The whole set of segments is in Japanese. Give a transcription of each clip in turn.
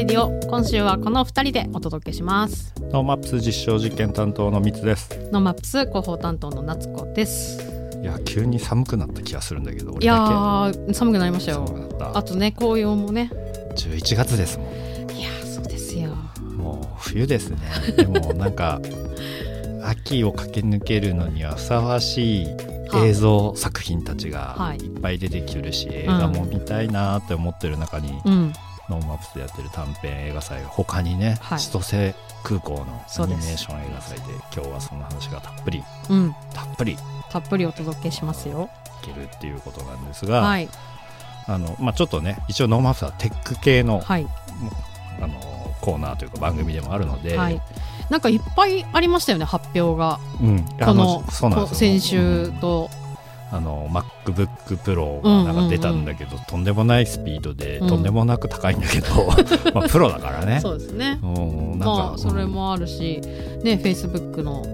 レディオ今週はこの2人でお届けします。ノーマップス実証実験担当のミツです。ノーマップス広報担当の夏子です。いや急に寒くなった気がするんだけどいやー寒くなりましたよ。あとね紅葉もね。11月ですもん。いやーそうですよ。もう冬ですね。でもなんか 秋を駆け抜けるのにはふさわしい映像作品たちがはい。いっぱい出てきてるし、映画も見たいなって思ってる中に、うんノーマップスでやってる短編映画祭他にね、はい。千歳空港のアニメーション映画祭で今日はその話がたっぷりうん。たっぷり。いたっぷりお届けしますよ。けるっていうことなんですが、はい。あのまあ、ちょっとね一応ノーマップスはテック系の,、はい。あのコーナーというか番組でもあるので、はい。なんかいっぱいありましたよね発表が。うん、この先週とあの MacBook Pro がなんか出たんだけど、とんでもないスピードで、うん。とんでもなく高いんだけど まあプロだからね。そうですね。うんなんか、まあそれもあるしね Facebook の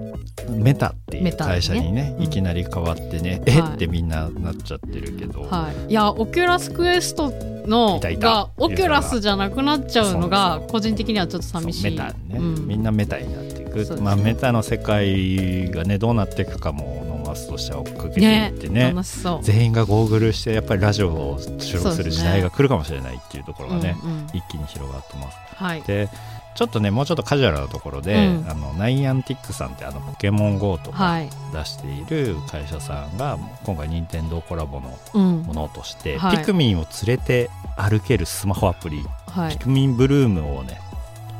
メタっていう会社にねうん。いきなり変わってね、はい。えってみんななっちゃってるけど、はい、いやオキュラスクエストのがオキュラスじゃなくなっちゃうのが個人的にはちょっと寂しい。メタね、うん。みんなメタになっていく、ね。まあ、メタの世界がねどうなっていくかもスとしては追っかけていってね。楽しそう。全員がゴーグルしてやっぱりラジオを収録する時代がそ来るかもしれないっていうところがねうんうん。一気に広がってます。はい。でちょっとねもうちょっとカジュアルなところで、うん。あのナイアンティックさんってあのポケモン GO とかはい。出している会社さんが今回任天堂コラボのうん。ものとして、はい。ピクミンを連れて歩けるスマホアプリ、はい。ピクミンブルームをね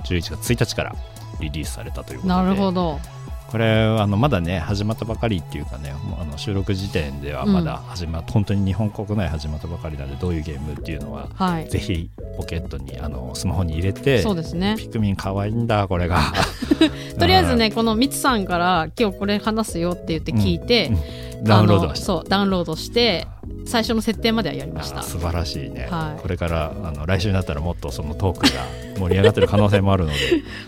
11月1日からリリースされたということで。なるほどこれあのまだね始まったばかりっていうかねもうあの収録時点ではまだ始まっ、本当に日本国内始まったばかりなんでどういうゲームっていうのははい。ぜひポケットにあのスマホに入れてそうですね。ピクミン可愛いんだこれが。とりあえずねこのミツさんから今日これ話すよって言って聞いて、うんダウンロードそうダウンロードして最初の設定まではやりました。あ素晴らしいね、はい。これからあの来週になったらもっとそのトークが盛り上がってる可能性もあるので。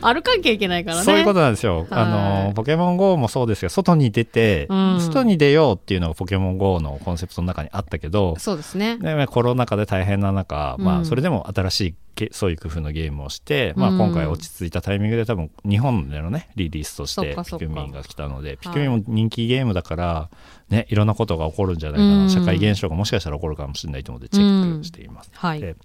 歩かなきゃいけないからね。そういうことなんですよ、あはい。のポケモン GO もそうですけど外に出て、うん。外に出ようっていうのがポケモン GO のコンセプトの中にあったけどそうですね。でコロナ禍で大変な中、まあ、うん。それでも新しいゲそういう工夫のゲームをして、まあ、うん。今回落ち着いたタイミングで多分日本でのねリリースとしてピクミンが来たのでい。ピクミンも人気ゲームだから、ね、いろんなことが起こるんじゃないかな、うん。社会現象がもしかしたら起こるかもしれないと思ってチェックしています。はい。で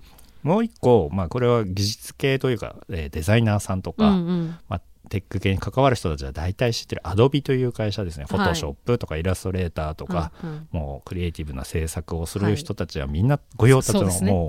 もう一個、まあ、これは技術系というか、えーデザイナーさんとか、うんうん。まあ、テック系に関わる人たちは大体知ってる Adobe という会社ですね、はい。Photoshop とかイラストレーターとか、うんうん。もうクリエイティブな制作をする人たちはみんな御用達の、そうですね。もう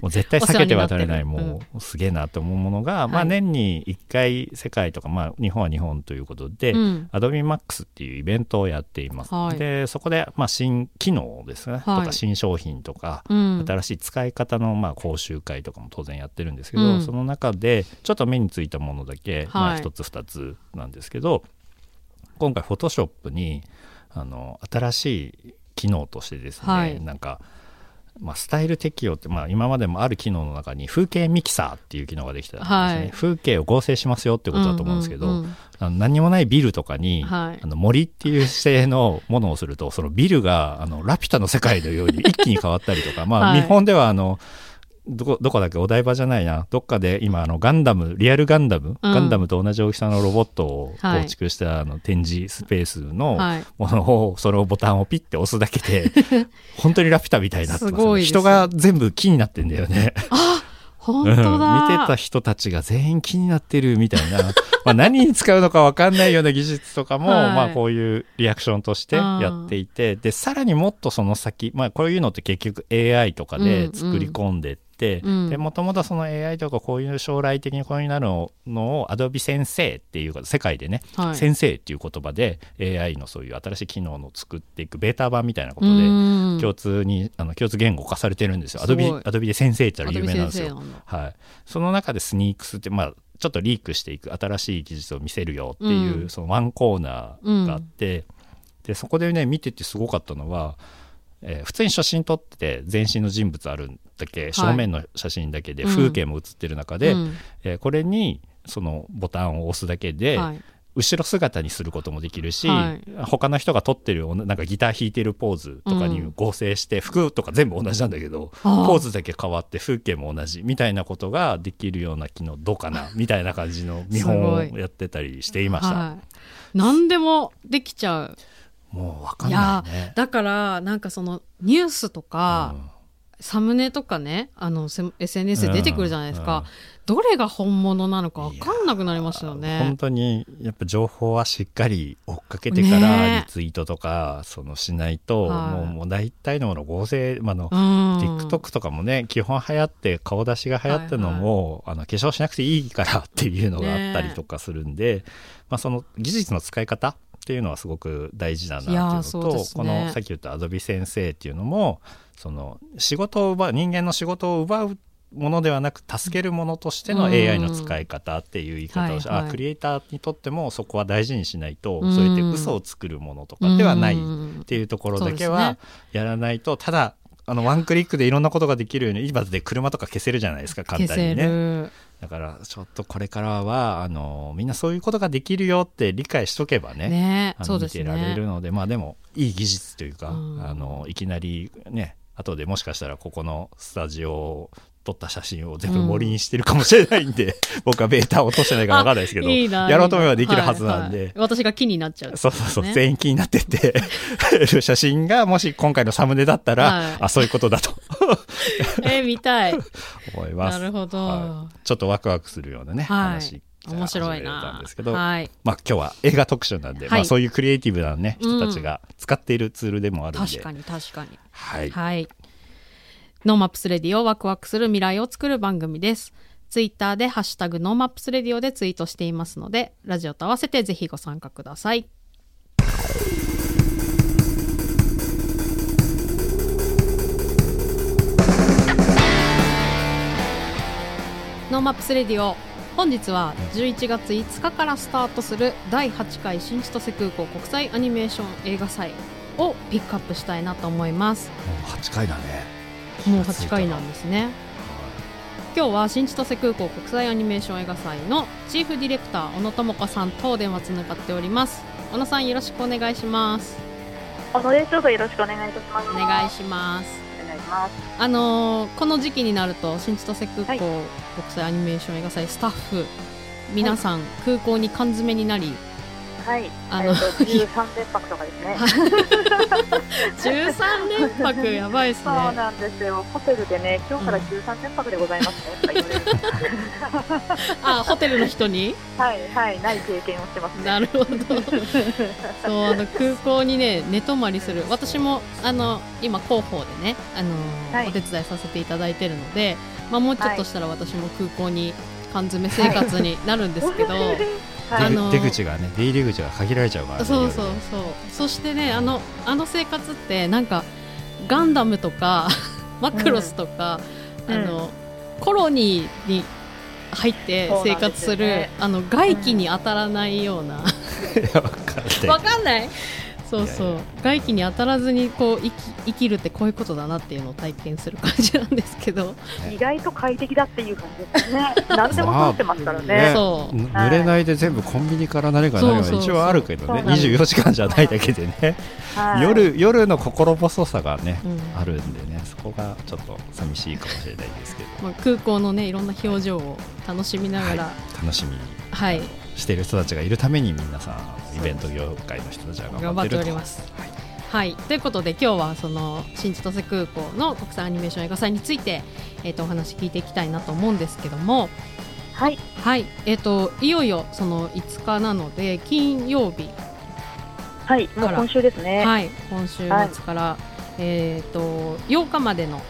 もう絶対避けてはなれない もうすげえなと思うものが、まあ、はい。年に1回世界とか、まあ、日本は日本ということで、うん。AdobeMax っていうイベントをやっています、はい。でそこで、まあ、新機能ですね、はい。とか新商品とか、うん。新しい使い方のまあ講習会とかも当然やってるんですけど、うん。その中でちょっと目についたものだけ、まあ、はい1つ2つなんですけど今回 Photoshop にあの新しい機能としてですね、はい。なんか、まあ、スタイル適用って、まあ、今までもある機能の中に風景ミキサーっていう機能ができたんですね、はい。風景を合成しますよってことだと思うんですけど、うんうんうん。あの何もないビルとかに、はい。あの森っていう指定のものをするとそのビルがあのラピュタの世界のように一気に変わったりとかまあ、はい。日本ではあのどこどこだっけ？お台場じゃないな。どっかで今あのガンダムリアルガンダム、ガンダムと同じ大きさのロボットをはい。構築したあの展示スペースのはい。ものをそのボタンをピッて押すだけで 本当にラピュタみたいになってますすごいです。人が全部木になってんだよね。本当だ、うん。見てた人たちが全員気になってるみたいな。まあ何に使うのか分かんないような技術とかも、はい。まあこういうリアクションとしてやっていて。でさらにもっとその先、まあ、こういうのって結局 AI とかで作り込んでって、うんでもともとその AI とかこういう将来的にこういうなるのを Adobe 先生っていうか世界でね、はい。先生っていう言葉で AI のそういう新しい機能を作っていくベータ版みたいなことでうん。共通にあの共通言語化されてるんですよ。すごい。Adobe, Adobe で先生って言ったら有名なんですよ。はい、その中でスニークスって、まあ、ちょっとリークしていく新しい技術を見せるよっていう、うん。そのワンコーナーがあって、でそこでね見ててすごかったのは、えー普通に写真撮ってて全身の人物あるんだけ、正面の写真だけでうん。風景も写ってる中で、うん。えーこれにそのボタンを押すだけで、はい。後ろ姿にすることもできるし、はい。他の人が撮ってるなんかギター弾いてるポーズとかにうん。合成して、服とか全部同じなんだけどポーズだけ変わって風景も同じみたいなことができるような機能どうかな みたいな感じの見本をやってたりしていました。はい、何でもできちゃう。もうわかんないね。だからなんかそのニュースとか、うんサムネとかねあのせ SNS で出てくるじゃないですか、うんどれが本物なのか分かんなくなりますよ本ね。当にやっぱ情報はしっかり追っかけてからね。リツイートとかそのしないと、はい。もうもう大体のもの合成、まああのうん、TikTok とかもね基本流行って顔出しが流行ってるのも、あの化粧しなくていいからっていうのがあったりとかするんで、まあ、その技術の使い方っていうのはすごく大事だなっていうのと、そうですこねのさっき言ったアドビ先生っていうのもその仕事を奪う人間の仕事を奪うものではなく助けるものとしてのうん。AI の使い方っていう言い方をして、はいはい。あクリエイターにとってもそこは大事にしないと、うんそうやって嘘を作るものとかではないうんっていうところだけはねやらないと、ただあのワンクリックでいろんなことができるように今で車とか消せるじゃないですか簡単にね。る、だからちょっとこれからはあのみんなそういうことができるよって理解しとけばねねあそうですの見てられねるのでまあでもいい技術というか、うん。あのいきなりね後でもしかしたらここのスタジオを撮った写真を全部森にしてるかもしれないんで、僕はベータを落としてないから分かんないですけどいいなやろうと思えばできるはずなんで、はいはい。私が気になっちゃうそうそうそう、ね全員気になってってる 写真がもし今回のサムネだったら、はい。あそういうことだと。えー見たい。思います。なるほど、はい。ちょっとワクワクするようなね、はい。話面白いなんですけど、はいまあ今日は映画特集なんで、はい。まあそういうクリエイティブなねうん。人たちが使っているツールでもあるんで、確かに確かに。はい、はい。ノーマップスレディオワクワクする未来を作る番組です。ツイッターでハッシュタグノーマップスレディオでツイートしていますので、ラジオと合わせてぜひご参加ください。ノーマップスレディオ本日は11月5日からスタートする第8回新千歳空港国際アニメーション映画祭をピックアップしたいなと思いますもう8回だねもう8回なんですね今日は新千歳空港国際アニメーション映画祭のチーフディレクター小野智子さんと電話つながっております小野さんよろしくお願いします小野です。どうぞよろしくお願いいたします。お願いしますお願いします。あのーこの時期になると新千歳空港はい国際アニメーション映画祭スタッフ皆さん空港に缶詰になりはい。あのえっと13連泊とかですね。13連泊やばいですそうねなんですよ。ホテルでね、今日から13連泊でございますね。あホテルの人に？はいはい、ない経験をしてますね。なるほどそうあの空港にね寝泊まりする私もあの今広報でねあの、はいお手伝いさせていただいてるので、まあ、もうちょっとしたら私も空港に缶詰生活になるんですけど、は いあの出出口がね出入り口が限られちゃうからねそうそうそう。そしてねあのあの生活ってなんかガンダムとかマクロスとか、うん。あのコロニーに入って生活するねあの外気に当たらないような、いやわかんない。わかんない？そうそう。いやいや。外気に当たらずにこう生き生きるってこういうことだなっていうのを体験する感じなんですけど。意外と快適だっていう感じですね。何でも取ってますからね。ね。そう。ぬ濡れないで全部コンビニから何か何か一応あるけどね。そうなんです。24時間じゃないだけでね、はい、夜夜の心細さがね、うん。あるんでね。そこがちょっと寂しいかもしれないですけど、まあ、空港のねいろんな表情を楽しみながらはい楽しみにはい、している人たちがいるために皆さんイベント業界の人たちは頑張ってると。頑張っております。はい、とい。うことで今日はその新千歳空港の国際アニメーション映画祭について、えー、とお話聞いていきたいなと思うんですけども、はい、はい。えー、といよいよその5日なので金曜日、はい、もう今週ですね。はい、今週末から、えー、と8日までの、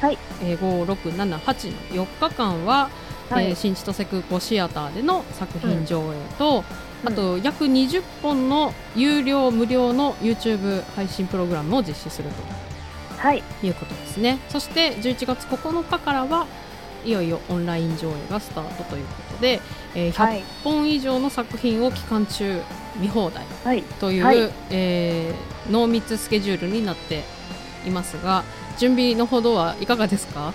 はい。えー、5、6、7、8の4日間は、はい。えー新千歳空港シアターでの作品上映と、うん。あと約20本の有料無料の YouTube 配信プログラムを実施するはい、ということですね。そして11月9日からはいよいよオンライン上映がスタートということで、えー100はい、本以上の作品を期間中見放題はい、という、はい。えー濃密スケジュールになっていますが準備のほどはいかがですか？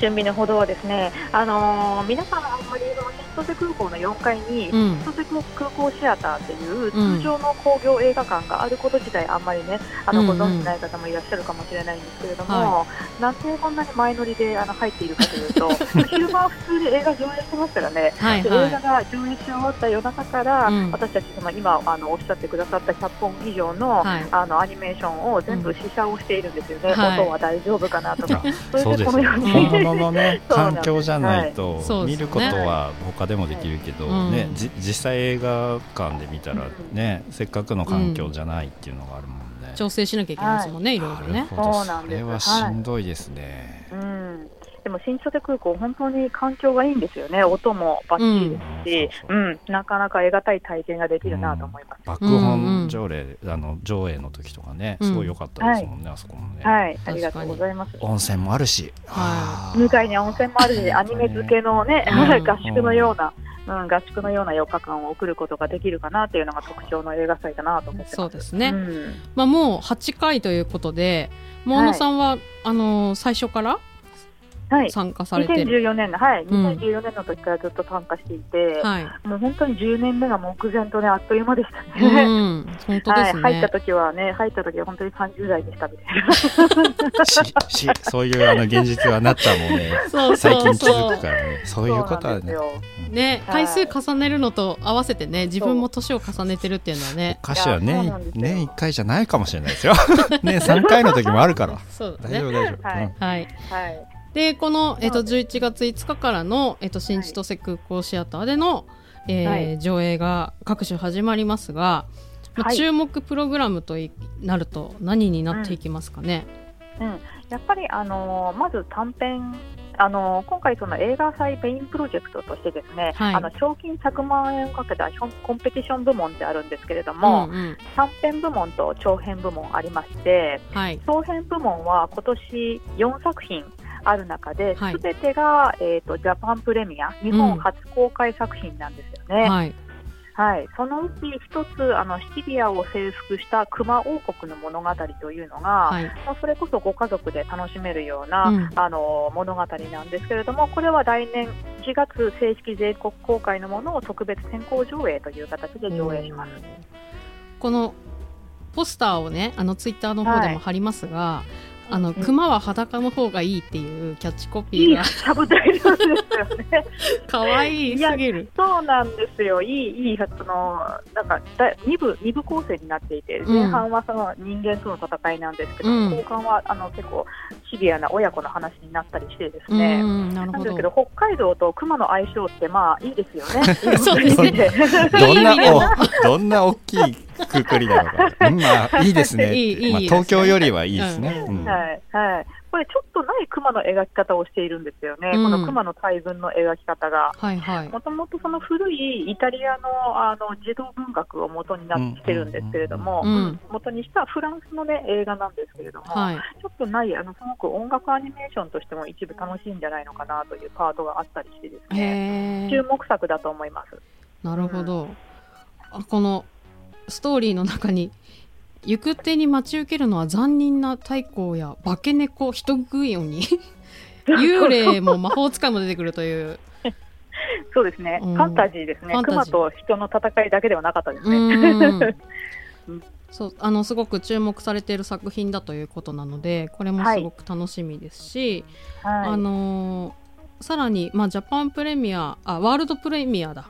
準備のほどはですね、あのー皆さんあんまりその新千歳空港の4階に、うん。千歳空港シアターっていううん。通常の興行映画館があること自体あんまりねあのうんうん。ご存知ない方もいらっしゃるかもしれないんですけれども、はなんでこんなに前乗りであの入っているかというと 昼間は普通で映画上映してますからね。はいはで映画が上映し終わった夜中から、うん。私たちその今あのおっしゃってくださった100本以上の,、はい。あのアニメーションを全部試写をしているんですよね、はい。音は大丈夫かなとか。そうでこのように。本物のね そうなんです。環境じゃないと見ることは他でもできるけど、うんねじ実際映画館で見たらねせっかくの環境じゃないっていうのがあるもんね。調整しなきゃいけないですもんね、い、ろいろなるね。そうなんですそれはしんどいですね。うんでも新千歳空港、本当に環境がいいんですよね、音もバッチリですし、ううんん。なかなか得難い体験ができるなと思います。爆本上映、あの上映の時とかね、すごい良かったですもんね、あそこもね。はい、ありがとうございます。温泉もあるし、は向かいに温泉もあるし、アニメ漬けのね、うん。合宿のような、うん、合宿のような4日間を送ることができるかなっていうのが特徴の映画祭だなと思ってます。そうですね。うん。まあもう8回ということで、もう小野さんは、あのー最初から？はい、参加されてる。2014年の、はい、うん2014年の時からずっと参加していて、はい。もう本当に10年目が目前とね、あっという間でしたうね。ん、本当ですね。はい、入った時はね、入った時は本当に30代でしたみたいな。ししそういうあの現実はなっちゃうもんねそう最そう近気づそくからねそういうことはね。ね、はい回数重ねるのと合わせてね、自分も年を重ねてるっていうのはね。歌詞はいやそう年なんですよ年1回じゃないかもしれないですよ 年3回の時もあるからそうだね。大丈夫大丈夫、はいうんはい。はい。で、この、えっと、そうで11月5日からの、えっと、新千歳空港シアターでの、えーはい。上映が各種始まりますが、まあはい。注目プログラムといなると何になっていきますかね？うん、やっぱり、あのーまず短編、あのー今回、その映画祭メインプロジェクトとしてですね、はい。あの賞金100万円をかけたコンペティション部門ってあるんですけれどうも、んうん。短編部門と長編部門ありまして、はい。長編部門は今年4作品ある中で、はいすべてが、えー、とジャパンプレミア、日本初公開作品なんですよね。はい。はい、そのうち一つあのシチリアを征服した熊王国の物語というのが、はい。まあそれこそご家族で楽しめるような、うんあの物語なんですけれどもこれは来年4月正式全国公開のものを特別先行上映という形で上映します。このポスターをねあのツイッターの方でも貼りますが、あのうん熊は裸の方がいいっていうキャッチコいいピーがサブタイトルですよね。可愛いすぎる。そうなんですよ。いい、いい、その、なんか、だ二部、二部構成になっていて、うん前半はその人間との戦いなんですけど、うん後半は、あの、結構シビアな親子の話になったりしてですうね。んなるほどなんですけ。ど、北海道と熊の相性って、まあ、いいですよね。そうですねどんなどんな大きいくくりなのか、うんまあいいですね いいいいまあ、東京よりはいいですね、うんうんはい、はい。これちょっとない熊の描き方をしているんですよね。うんこの熊の大群の描き方が。はいはい。もともとその古いイタリアのあの児童文学を元になってるんですけれども、うんうん元にしたフランスの、ね、映画なんですけれども、はい。ちょっとない、あのすごく音楽アニメーションとしても一部楽しいんじゃないのかなというパートがあったりしてですね、注へえ。目作だと思います。なるほど。あこのストーリーの中に行く手に待ち受けるのは残忍な太閤や化け猫人食い鬼。幽霊も魔法使いも出てくるという。そうですね、うん。ファンタジーですね。熊ジー。と人の戦いだけではなかったですうね。ん。そうあのすごく注目されている作品だということなのでこれもすごく楽しみですし、はい。あのーさらに、まあ、ジャパンプレミアあワールドプレミアだ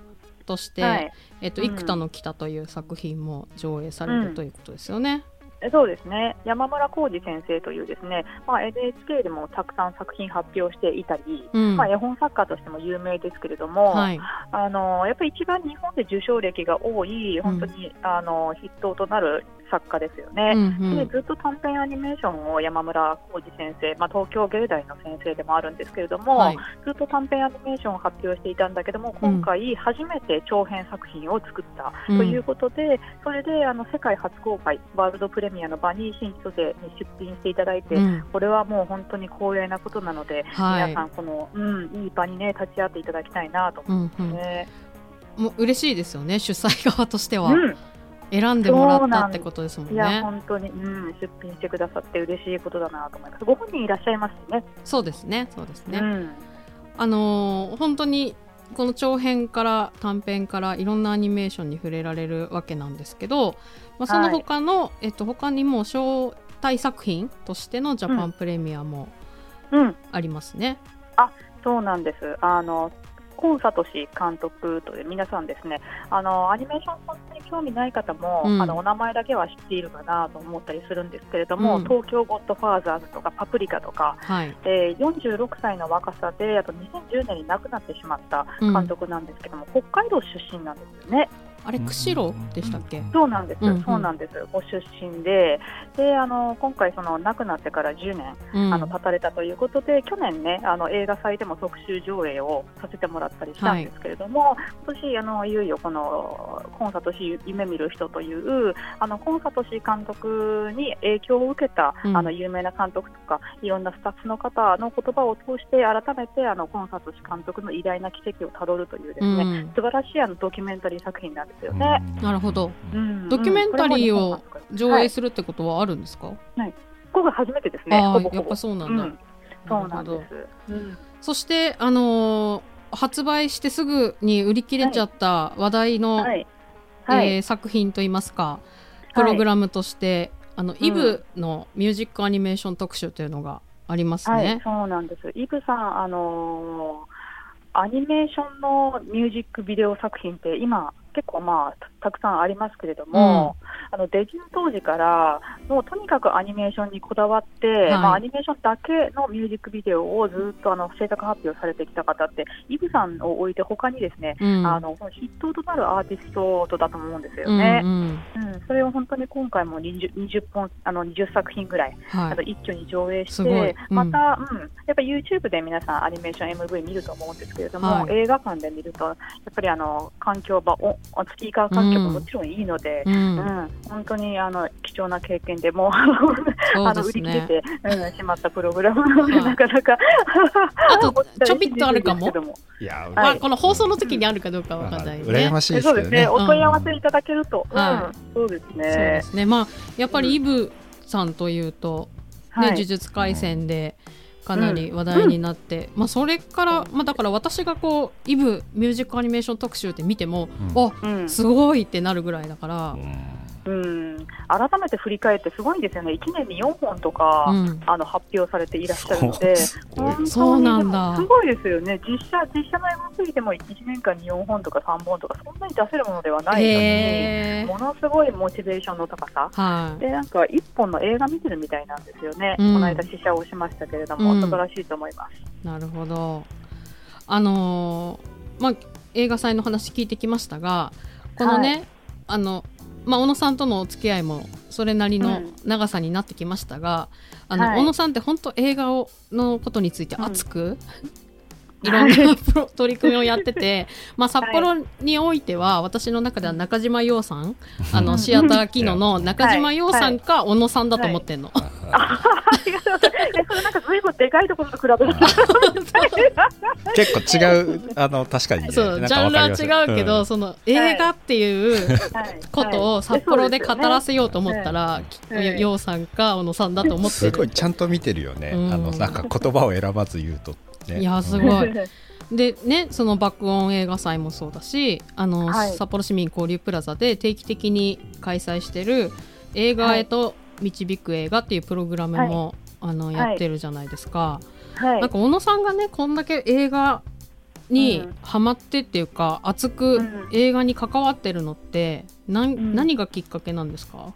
として、はい。えっとうん。幾多の北という作品も上映されるということですよね。そうですね。山村浩二先生というですね、まあ、NHK でもたくさん作品発表していたり、うん。まあ、絵本作家としても有名ですけれども、はい、あのやっぱり一番日本で受賞歴が多い本当に、あの筆頭となる作家ですよね。うんうん。でずっと短編アニメーションを山村浩二先生、まあ、東京芸大の先生でもあるんですけれども、はい。ずっと短編アニメーションを発表していたんだけども今回初めて長編作品を作ったうん。ということで、それであの世界初公開ワールドプレミアの場に新千歳に出品していただいて、うん。これはもう本当に光栄なことなので、はい。皆さんこの、うん、いい場にね立ち会っていただきたいなと思うんうん。ってね。もう嬉しいですよね主催側としては、うん選んでもらったってことですもんいやね。本当に、うん、出品してくださって嬉しいことだなと思います。ご本人いらっしゃいますしね。そうですねそうですね。うん、あのー本当にこの長編から短編からいろんなアニメーションに触れられるわけなんですけど、まあ、その他の、えっと他にも招待作品としてのジャパンプレミアもうん、ありますね。そうなんです。あのコンサトシ監督という皆さんですね、あのアニメーション本当に興味ない方も、うんあのお名前だけは知っているかなと思ったりするんですけれども、うん東京ゴッドファーザーズとかパプリカとか、はい。えー46歳の若さで、あと2010年に亡くなってしまったうん監督なんですけども、北海道出身なんですよね。あれ釧路でしたっけ？そうなんです、うんうん。そうなんです、ご出身で、であの今回、その亡くなってから10年、うん。あの経たれたということで、去年ね、あの映画祭でも特集上映をさせてもらったりしたんですけれども、今年あのいよいよこのコンサートし夢見る人という、あのコンサートし監督に影響を受けた、うん。あの有名な監督とか、いろんなスタッフの方の言葉を通して、改めてあのコンサートし監督の偉大な奇跡をたどるというですね、うん。素晴らしいあのドキュメンタリー作品なんですよね。なるほどうんドキュメンタリーを上映すするってことはあるんですか？ここが初めてですね、ああやっほぼほぼぱそうなんだ。うんそうなんです。うんそしてあのー発売してすぐに売り切れちゃった話題の、はい。はい。えー作品といいますかプログラムとして、あのんイブのミュージックアニメーション特集というのがありますはいね。、そうなんです。イブさん、あのーアニメーションのミュージックビデオ作品って今結構まあたたくさんありますけれども、あのデビュー当時からもうとにかくアニメーションにこだわって、まあ、アニメーションだけのミュージックビデオをずっとあの制作発表されてきた方ってイブさんを置いて他にですね、うん。あのヒットとなるアーティストだと思うんですようんね。うん。うん。それを本当に今回も 20, 20本あの20作品ぐらいはい。あの一挙に上映して、うん。また、うん、やっぱり YouTube で皆さんアニメーション MV 見ると思うんですけれども、はい。映画館で見ると、やっぱりあの環境ばおスピーカー環境ももちろんいいので、ううん。ん本当にあの貴重な経験でもあの売り切れて、うん、しまったプログラムなので、はいなかなかあと ちょぴっとあるかも？いや、はい。まあ、この放送の時にあるかどうかわかんないね。羨ましいですね。そうですね、お問い合わせいただけると、はうん、そうですね。そうですね。まあやっぱりイブさんというと、ねはい。呪術廻戦でかなり話題になって、まあそれからまあだから私がこうイブミュージックアニメーション特集って見ても、うん。あうん。すごいってなるぐらいだから、うん、改めて振り返ってすごいんですよね、1年に4本とか、うん。あの発表されていらっしゃるので、そう。なすごいですよね、実写実写の MV でも1年間に4本とか3本とか、そんなに出せるものではないのに、へー。ものすごいモチベーションの高さ。はい。でなんか一本の映画見てるみたいなんですよね、うん。この間試写をしましたけれども、うん。素晴らしいと思います。なるほど。あのーまあ映画祭の話聞いてきましたが、このね、はい。あのまあ小野さんとのお付き合いもそれなりのうん長さになってきましたが、あの、はい。小野さんって本当映画をのことについて熱く、いんろんな取り組みをやってて、まあ札幌においては私の中では中島洋さん、あのシアター機能の中島洋さんか小野さんだと思ってんの。ありがとうございます。えそれなんかずいぶんでかいところと比べると、結構違う、あの、確かにね。そうジャンルは違うけど、ん。その映画っていうはい。ことを札幌で語らせようと思ったら、きはいようさんか小野さんだと思ってる。すごいちゃんと見てるよね。うん。あの、なんか言葉を選ばず言うと、ね。いやすうん。ごいでねその爆音映画祭もそうだしあの、はい。札幌市民交流プラザで定期的に開催してる映画へと導く映画っていうプログラムも、あのはい。やってるじゃないですか。はい。なんか小野さんがねこんだけ映画にうん。ハマってっていうか、熱くうん。映画に関わってるのってなん、ん。何がきっかけなんですか？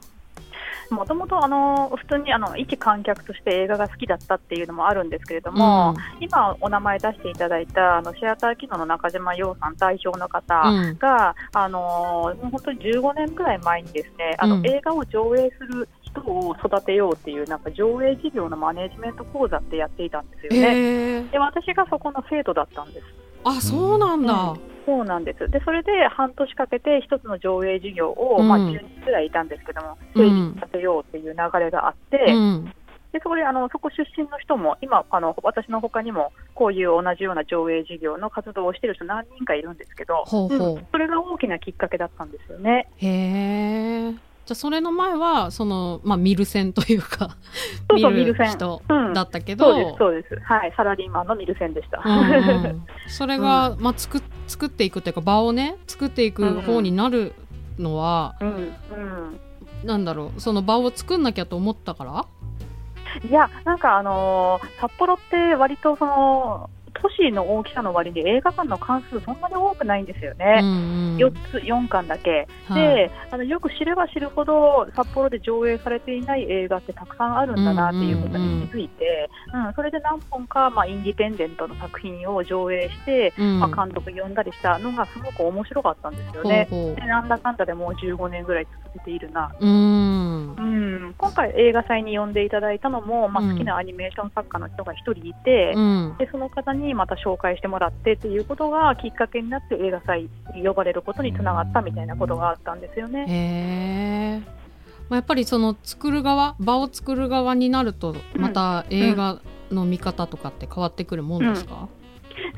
もともとあの普通にあの一観客として映画が好きだったっていうのもあるんですけれども、今お名前出していただいたあのシアター機能の中島洋さん代表の方うんが、あの本当に15年くらい前にですねあの、うん映画を上映する人を育てようっていうなんか上映事業のマネジメント講座ってやっていたんですよね。で私がそこの生徒だったんです。あそうなんだ、うん。そうなんです。で、それで半年かけて一つの上映事業を、うん。まあ10人くらいいたんですけども、成うん。立させようっていう流れがあって、うん。でそこであのそこ出身の人も、今あの、私の他にもこういう同じような上映事業の活動をしている人何人かいるんですけど、ほうほう。うん。それが大きなきっかけだったんですよね。へえじゃあそれの前はその、まあ、ミル線というか そうそう見ミル線人うんだったけど、そうです、そうです。はい、サラリーマンのミルセンでした。うんうん それが、まあ、作作っていくというか場をね作っていく方になるのは、うん、うん。なんだろうその場を作んなきゃと思ったから？いや、なんかあのー札幌って割とその、都市の大きさの割に映画館の関数そんなに多くないんですよね。うんうん。4つ、4巻だけ。はい。であのよく知れば知るほど札幌で上映されていない映画ってたくさんあるんだなっていうことに気づいて、うんそれで何本か、まあ、インディペンデントの作品を上映して、うん。まあ、監督呼んだりしたのがすごく面白かったんですよね。ほうほでなんだかんだでもう15年ぐらい続けているな、うん、今回映画祭に呼んでいただいたのも、まあ、うん。好きなアニメーション作家の人が1人いて、うん。でその方にまた紹介してもらってっていうことがきっかけになって映画祭に呼ばれることにつながったみたいなことがあったんですよね。へえ、まあ、やっぱりその作る側場を作る側になるとまた映画の見方とかって変わってくるもんですか、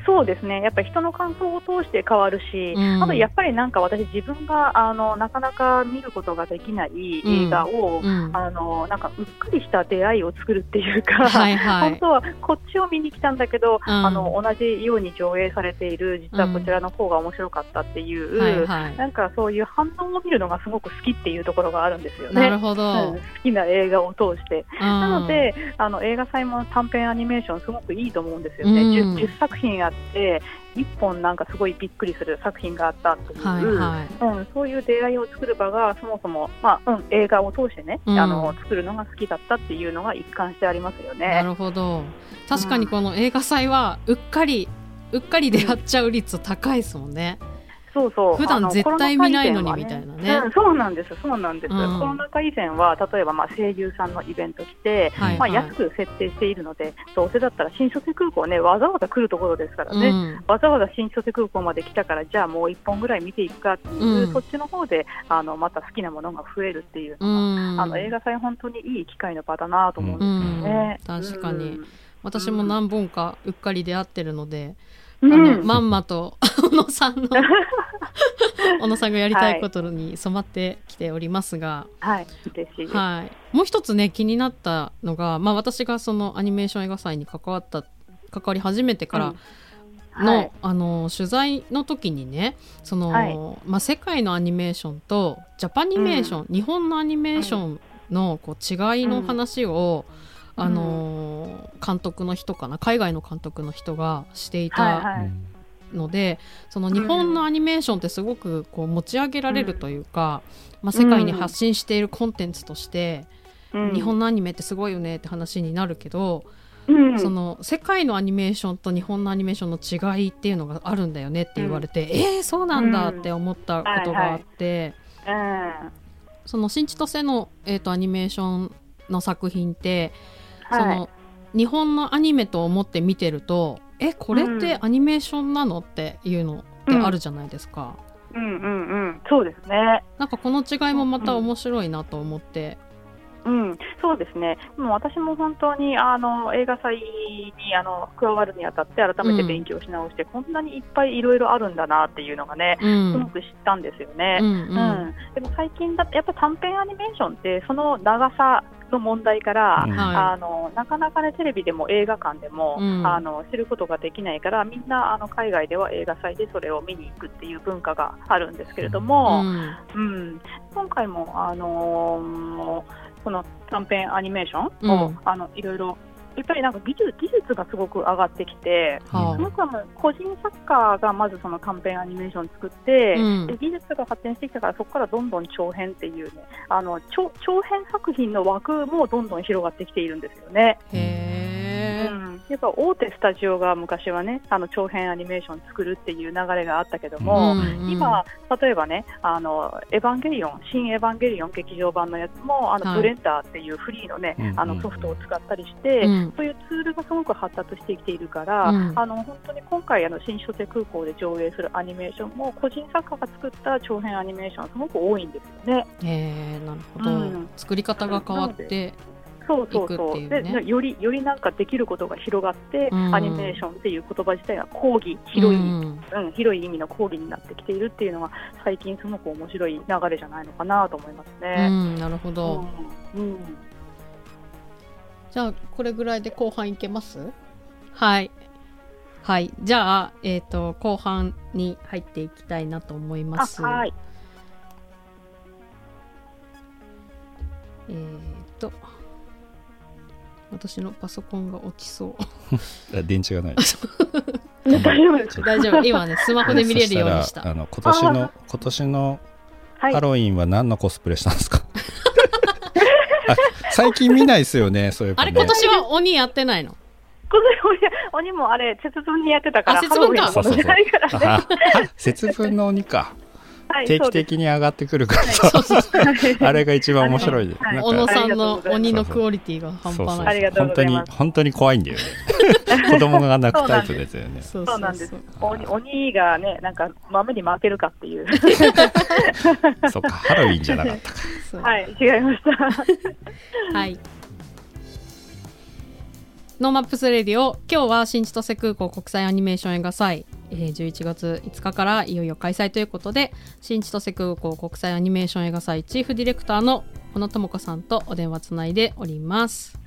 そうですね、やっぱり人の感想を通して変わるし、うん。あとやっぱりなんか私、自分があのなかなか見ることができない映画を、うん。あのなんかうっかりした出会いを作るっていうか、はいはい。本当はこっちを見に来たんだけど、うん。あの同じように上映されている、実はこちらの方が面白かったっていう、はいはい。なんかそういう反応を見るのがすごく好きっていうところがあるんですよね。なるほど、うん。好きな映画を通して、ななのであの映画祭も短編アニメーションすごくいいと思うんですよね、うん。10, 10作品あって1本なんかすごいびっくりする作品があったっていう、はいはい。うん、そういう出会いを作る場がそもそも、まあうん、映画を通してね、うん。あの作るのが好きだったっていうのが一貫してありますよなね。るほど。確かにこの映画祭はうっかりうっかり出会っちゃう率高いですもんね、そうそう。普段絶対見ないのにみたいなね。うん、そうなんです、そうなんです、うん。コロナ禍以前は例えばまあ声優さんのイベント来て、まあ、はい。はい安く設定しているので、どうせだったら新千歳空港ね、わざわざ来るところですからね。うん。わざわざ新千歳空港まで来たから、じゃあもう1本ぐらい見ていくかっていう、うん。そっちの方であのまた好きなものが増えるっていううのが、ん。あの映画祭、本当にいい機会の場だなと思うんですよね。うん。確かに。うん。私も何本かうっかり出会ってるので、うん。まんまと 小野さんの 小野さんがやりたいことに染まってきておりますが、はい。はい、もう一つね気になったのが、まあ、私がそのアニメーション映画祭に関わった関わり始めてからの,、はい。あの取材の時にねその、はい。まあ、世界のアニメーションとジャパニメーション、日本のアニメーションのこう違いの話を、うんあの監督の人かな？海外の監督の人がしていたはいはい。ので、その日本のアニメーションってすごくこう持ち上げられるというか、まあ、世界に発信しているコンテンツとして、うん。日本のアニメってすごいよねって話になるけど、うん。その世界のアニメーションと日本のアニメーションの違いっていうのがあるんだよねって言われて、えー、そうなんだって思ったことがあって、うん。その新千歳の、えー、とアニメーションの作品って、はい。その日本のアニメと思って見てるとえこれってアニメーションなのっていうのってあるじゃないですか。うんうんうん、そうですね。なんかこの違いもまた面白いなと思って、うん、そうですね。もう私も本当にあの映画祭にあの加わるにあたって改めて勉強し直して、こんなにいっぱいいろいろあるんだなっていうのがね、うん。すごく知ったんですよね。うんううん。んでも最近だってやっぱ短編アニメーションってその長さの問題から、うん。はあのなかなかねテレビでも映画館でも、うん。あの知ることができないからみんなあの海外では映画祭でそれを見に行くっていう文化があるんですけれどいも、うん。うん、今回も、あのーこの短編アニメーションを、うん。あのいろいろやっぱりなんか技術技術がすごく上がってきて、はすごくあの個人作家がまずその短編アニメーション作って、うん。で技術が発展してきたからそこからどんどん長編っていうねあの長長編作品の枠もどんどん広がってきているんですよね。あへえ、うん、やっぱ大手スタジオが昔はねあの長編アニメーション作るっていう流れがあったけども、うんうん今、例えばねあの、エヴァンゲリオン、新エヴァンゲリオン劇場版のやつも、あのはい。ブレンダーっていうフリーの,、ねうんうんあのソフトを使ったりして、うん。そういうツールがすごく発達してきているから、うん。あの本当に今回、あの新千歳空港で上映するアニメーションも、個人作家が作った長編アニメーション、すごく多いんですよね。へえなるほど、うん。作り方が変わってそうそうそう。でねよりよりなんかできることが広がって、うん。アニメーションっていう言葉自体が講義広い、ううんん広い意味の講義になってきているっていうのが最近すごく面白い流れじゃないのかなと思いますうね。んなるほど、うん。うん。じゃあこれぐらいで後半いけます？はい。はい。じゃあえっ、と後半に入っていきたいなと思いあます。はい。えーっと私のパソコンが落ちそう。あ電池がない。大丈夫です大丈夫。今ねスマホで見れるようにした。あの今年の今年のはい。ハロウィンは何のコスプレしたんですか、あ 最近見ないですよねそういうあれ今年は鬼やってないの？この鬼もあれ節分にやってたからあ節分か。ハロウィンのものじゃないからね。あ節分の鬼か。はい定期的に上がってくるから。あれが一番面白い。小野かさんの鬼のクオリティが半端ない。本当に本当に怖いんだよね。子供が泣くタイプですよね。そうなんです。鬼鬼がね、なんか豆に負けるかっていう。そっかハロウィンじゃなかったか。はい、違いました。はい。ノーマップスレディオ。今日は新千歳空港国際アニメーション映画祭、えー11月5日からいよいよ開催ということで新千歳空港国際アニメーション映画祭チーフディレクターの小野智子さんとお電話つないでおります。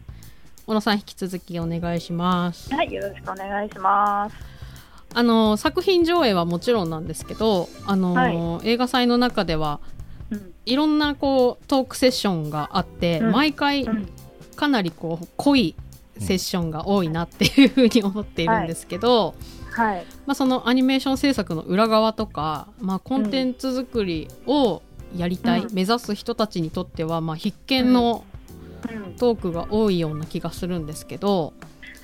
小野さん引き続きお願いします。はい、よろしくお願いします。あの作品上映はもちろんなんですけどあの、は映画祭の中ではうん、いろんなこうトークセッションがあって、うん。毎回うん、かなりこう濃いセッションが多いなっていうふうに思っているんですけど、はい、まあ、そのアニメーション制作の裏側とか、まあ、コンテンツ作りをやりたい、うん。目指す人たちにとっては、まあ、必見のうん、トークが多いような気がするんですけど、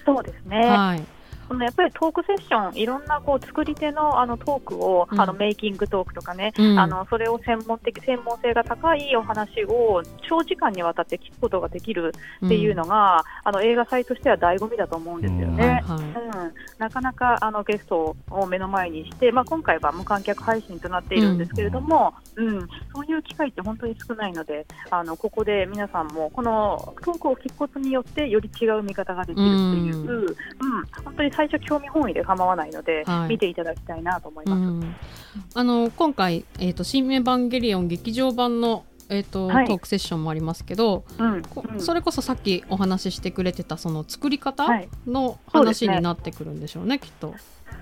そうですね。はい、そのやっぱりトークセッション、いろんなこう作り手のあのトークを、うん。あのメイキングトークとかね、うん。あのそれを専門的専門性が高いお話を長時間にわたって聞くことができるっていうのが、あの映画祭としては醍醐味だと思うんですようん。ね。はい。はいうん、なかなかあのゲストを目の前にして、まあ、今回は無観客配信となっているんですけれども、うん。そういう機会って本当に少ないのであのここで皆さんもこのトークを聞くことによってより違う見方ができるっていう、ううんん。本当に最初興味本位で構わないので、はい。見ていただきたいなと思いうます。ん、あの今回、えーと「新エヴァンゲリオン劇場版の」えーとはい。トークセッションもありますけど、うんこうん。それこそさっきお話ししてくれてたその作り方はい。の話になってくるんでしょうねきっと。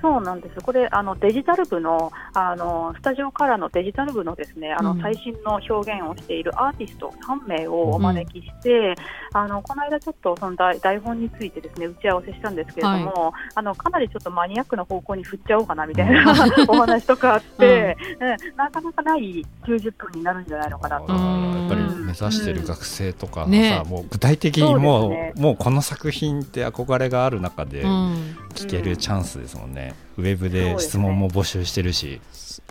そうなんです。これあのデジタル部のあのスタジオからのデジタル部のですねあの、うん。最新の表現をしているアーティスト3名をお招きして、あのこの間ちょっとその台台本についてですね打ち合わせしたんですけれども、あのかなりちょっとマニアックな方向に振っちゃおうかなみたいな お話とかあって、うん。なかなかない90分になるんじゃないのかなと。やっぱりうん目指してる学生とかのさ、ね。もう具体的にもうそうですもうこの作品って憧れがある中でうん、聞けるチャンスですもんね、ウェブで質問も募集してるし、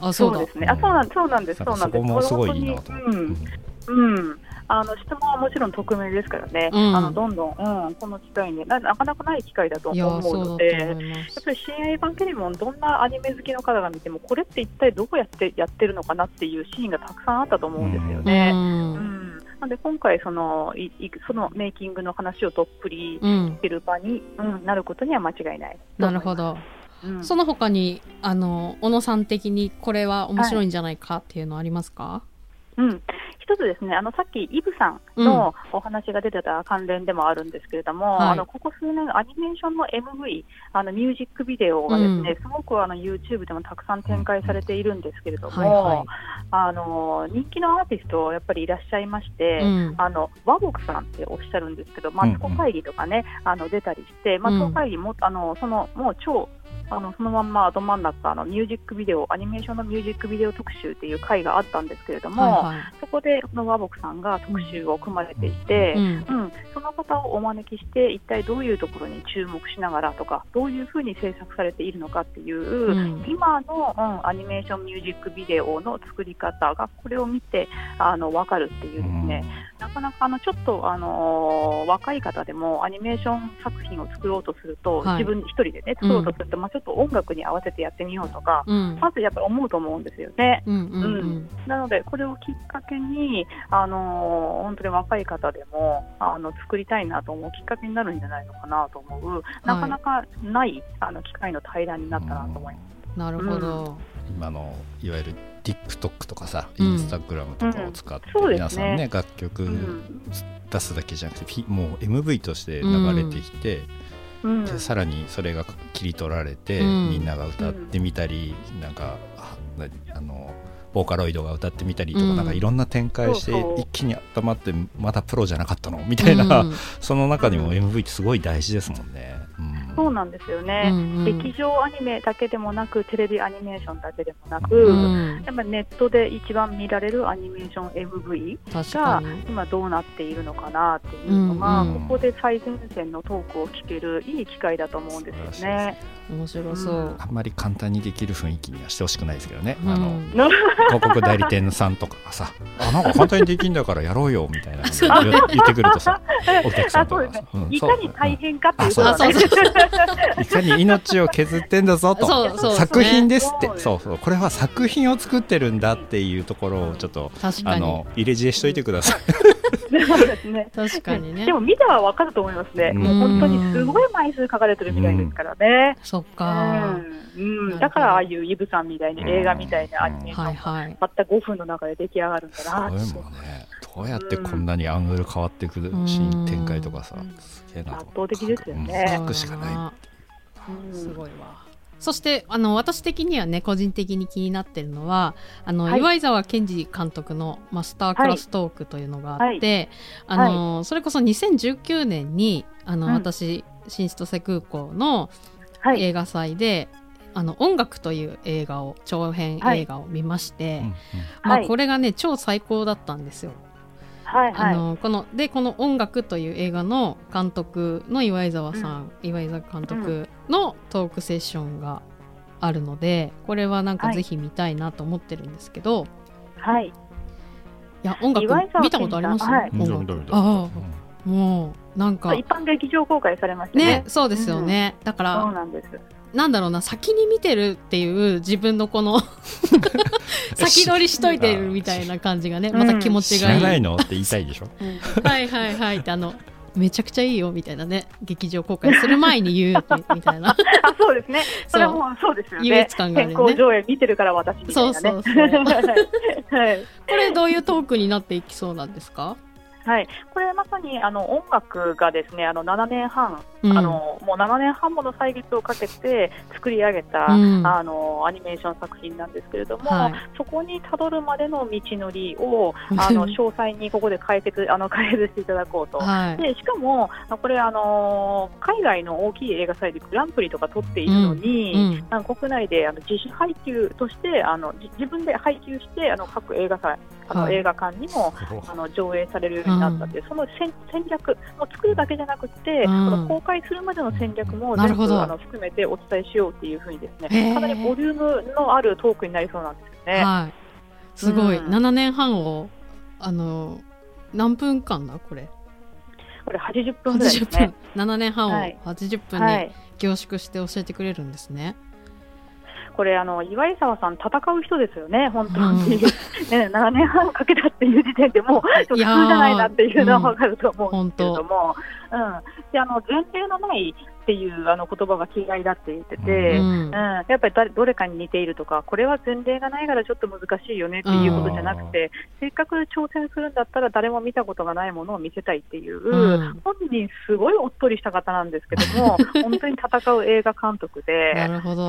あそうだ。ですね。あ、そうなんそうなんです。なんかそうなんです。そこもすごいいいなと思って、うん。うん、あの質問はもちろん匿名ですからね、うん。あのどんどん、うん、この機会に。な、なかなかない機会だと思そうので、やっぱり新エヴァンゲリオン、どんなアニメ好きの方が見ても、これって一体どうやってやってるのかなっていうシーンがたくさんあったと思うんですよね。ううん。んなんで今回そのいい、そのメイキングの話をどっぷりうん。聞ける場に、うん、なることには間違いない。なるほど、うん。その他にあの小野さん的にこれは面白いんじゃないかっていうのありますか、うん、一つですね、あのさっきイブさんのお話が出てた関連でもあるんですけれども、はい。あのここ数年、アニメーションの MV、あのミュージックビデオがですね、うん。すごくあの YouTube でもたくさん展開されているんですけれども、はいはい。あの人気のアーティスト、やっぱりいらっしゃいまして、うん。あの和睦さんっておっしゃるんですけど、マツコ会議とかね、あの出たりして、マツコ会議も、あのそのもう超あのそのまんまど真ん中のミュージックビデオ、アニメーションのミュージックビデオ特集っていう回があったんですけれども、はいはい。そこでこの和睦さんが特集を組まれていて、うんうんその方をお招きして、一体どういうところに注目しながらとか、どういうふうに制作されているのかっていう、うん。今の、うん、アニメーションミュージックビデオの作り方が、これを見てあの分かるっていうですね、なかなかあのちょっと、あのー若い方でもアニメーション作品を作ろうとすると、はい。自分一人でね作ろうとすると間違ちょっと音楽に合わせてやってみようとか、うん。まずやっぱり思うと思うんですよね。うんなので、これをきっかけに、あの本当に若い方でもあの作りたいなと思うきっかけになるんじゃないのかなと思う、なかなかないあの機会の対談になったなと思います。なるほど、今のいわゆる TikTok とかさ、うん。インスタグラムとかを使って、うん。そうですね。皆さんね楽曲うん。出すだけじゃなくて、ピもう MV として流れてきて、うんでさらにそれが切り取られて、うん。みんなが歌ってみたり、なんかあのボーカロイドが歌ってみたりとか、うん。なんかいろんな展開して一気に温まってまだプロじゃなかったの？みたいな、うん。その中にも MV ってすごい大事ですもんね。うんそうなんですよね、うんうん。劇場アニメだけでもなく、テレビアニメーションだけでもなく、うん。やっぱネットで一番見られるアニメーション MV 確が今どうなっているのかなっていうのが、うんうん。ここで最前線のトークを聞けるいい機会だと思うんですよね。面白そう、うん。あんまり簡単にできる雰囲気にはしてほしくないですけどね、うん。あのの 広告代理店さんとかがさ「あなんか簡単にできんだからやろうよ」みたいな言言ってくるとさお客さんとかあそうですね。さ、うん。いかに大変かっていうことだね。いかに命を削ってんだぞと。そうそうね。作品ですって。そうそうこれは作品を作ってるんだっていうところをちょっと確かに。あの入れ知恵しといてください。そうですね。確かにね。でも見たらわかると思いますね。うん。もう本当にすごい枚数書かれてるみたいですからね。そっうか、ん。うん、だからああいうイブさんみたいに映画みたいなアニメーションはいはい。たった5分の中で出来上がるんだなって。これもね。どうやってこんなにアングル変わってくるシーン展開とかさうんすげえな圧倒的ですよね。うん書くしかないう。んすごいわ。そしてあの私的にはね個人的に気になってるのはあの、はい。岩井沢健二監督のマスタークラストークというのがあって、はい。あのそれこそ2019年にあの、うん。私新千歳空港のはい。映画祭で「あの音楽」という映画を長編映画を見まして、まあ、はい。これがね超最高だったんですよ。はいはい。あのこのでこの「音楽」という映画の監督の岩井沢さん、岩井沢監督のトークセッションがあるのでこれはなんかはい。ぜひ見たいなと思ってるんですけど、い、はい。や音楽見たことあります、はい。ああ。もうなんか。一般劇場公開されましたね。ね。そうですよね、だかそうらなんです。なんだろうな先に見てるっていう自分のこの 先取りしといてるみたいな感じがねまた気持ち知がいい、らないのって言いたいでしょ？はいはいはい。ってあのめちゃくちゃいいよみたいなね劇場公開する前に言うってみたいな。あ、そうですね。それはもうそうですよね。優越感があるよね上映見てるから私みたいなね。そうそうそう。はい。これどういうトークになっていきそうなんですか、はい、これまさにあの音楽がですねあの7年半、うん。あのもう7年半もの歳月をかけて作り上げた、うん。あのアニメーション作品なんですけれども、はい。そこにたどるまでの道のりを あの詳細にここで解説あの解説していただこうと。はい。でしかも、あこれ、あの海外の大きい映画祭でグランプリとか取っているのに、うん。あの国内であの自主配給としてあのじ自分で配給してあの各映画祭あの、はい。映画館にもあの上映されるようになったっていう、その戦戦略もう作るだけじゃなくて、うん。この公開するまでの戦略も全部あの含めてお伝えしようっていうふうにですへねー。かなりボリュームのあるトークになりそうなんですよね。はい。すごい、うん。7年半をあの何分間だこれ？これ80分ぐらいです80ね分。7年半をはい。80分にはい。凝縮して教えてくれるんですね、これあの岩井沢さん戦う人ですよね本当に、うん。ね、7年半かけたっていう時点でもう普通じゃないなっていうのは分かると思うんですけれども、うん。であの前提のないっていうあの言葉が嫌いだって言ってて、ううん。ん。やっぱり誰どれかに似ているとかこれは前例がないからちょっと難しいよねっていうことじゃなくて、せっかく挑戦するんだったら誰も見たことがないものを見せたいっていう、うん。本人すごいおっとりした方なんですけども 本当に戦う映画監督で。なるほど、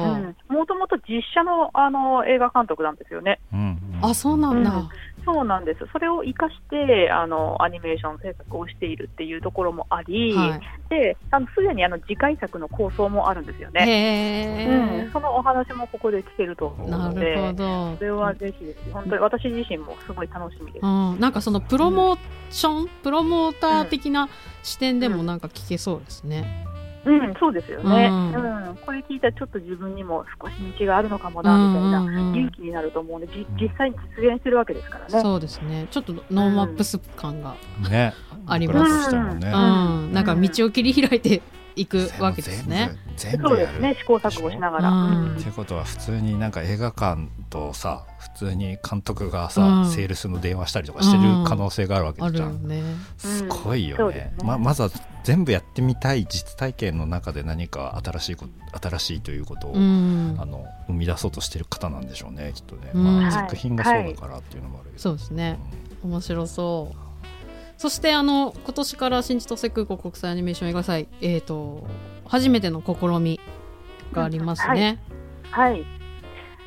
もともと実写のあの映画監督なんですよね。うんうん。あそうなんだ、うんそうなんです。それを生かしてあのアニメーション制作をしているっていうところもあり、はいで、あのすでにあの次回作の構想もあるんですよね。うん、そのお話もここで聞けると思うので、それはぜひです。本当に私自身もすごい楽しみです。うん、なんかそのプロモーション、プロモーター的な視点でもなんか聞けそうですね。うん、そうですよね。ううんん、これ聞いたらちょっと自分にも少し道があるのかもなみたいな。うんうんうん勇気になると思うんで、じ実際に実現してるわけですからね。そうですね。ちょっと No Maps 感が、ねありますねうん、なんか道を切り開いていくわけですね。全部そうですね試行錯誤しながら。ってことは普通になんか映画館とさ普通に監督がさ、うん。セールスの電話したりとかしてる可能性があるわけじゃん、よね。すごいよね,、そうですね。ままずは全部やってみたい実体験の中で何か新しいこ新しいということを、うん。あの生み出そうとしてる方なんでしょうねきっとね、うん。まあ、はい作品がそうだからっていうのもあるけど、そうですね。面白そう。そしてあの今年から新千歳空港国際アニメーション映画祭えっ、と初めての試みがありますね。はい。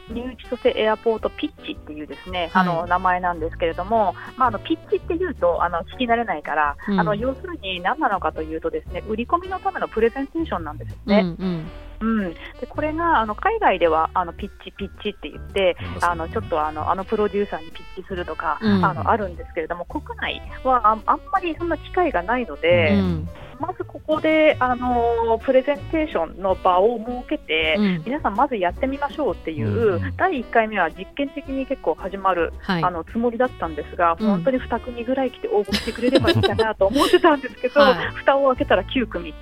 ニューチトセエアポートピッチっていうですね、はい。あの名前なんですけれども、まあ、あのピッチっていうとあの聞き慣れないから、うん。あの要するに何なのかというとですね売り込みのためのプレゼンテーションなんですようんうね。んうん。でこれがあの海外ではあのピッチピッチって言ってあのちょっとあのあのプロデューサーにピッチするとか、うん。あのあるんですけれども国内はああんまりそんな機会がないのうで、ん。まずここであのプレゼンテーションの場を設けて、うん。皆さんまずやってみましょうっていう、うん第1回目は実験的に結構始まる、はい。あのつもりだったんですが、うん。本当に2組ぐらい来て応募してくれればいいかなと思ってたんですけど、はい。蓋を開けたら9組、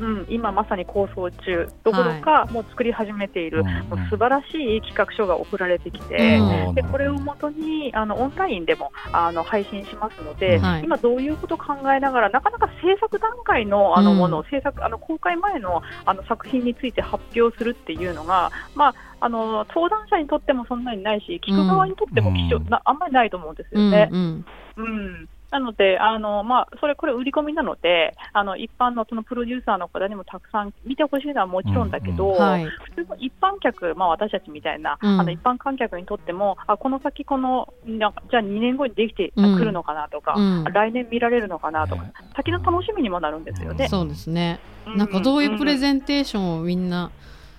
ううん今まさに構想中どころか、もう作り始めている、うんもう素晴らしい企画書が送られてきて。うん。でこれをもとにあのオンラインでもあの配信しますので、はい。今どういうことを考えながらなかなか制作段階のあのうん。ものを、制作あの公開前のあの作品について発表するっていうのが、まあ、あの登壇者にとってもそんなにないし聞く側にとっても貴重、うんなあんまりないと思うんですうんよね。うん。うんなので、あのまあ、それ、これ、売り込みなので、あの一般のそのプロデューサーの方にもたくさん見てほしいのはもちろんだけど、うんはい。普通の一般客、まあ、私たちみたいな、うん。あの一般観客にとっても、あこの先、このなんかじゃあ2年後にできてくうんるのかなとか、うん。来年見られるのかなとかね、先の楽しみにもなるんですよね。そうですね。なんかどういうプレゼンテーションをみんな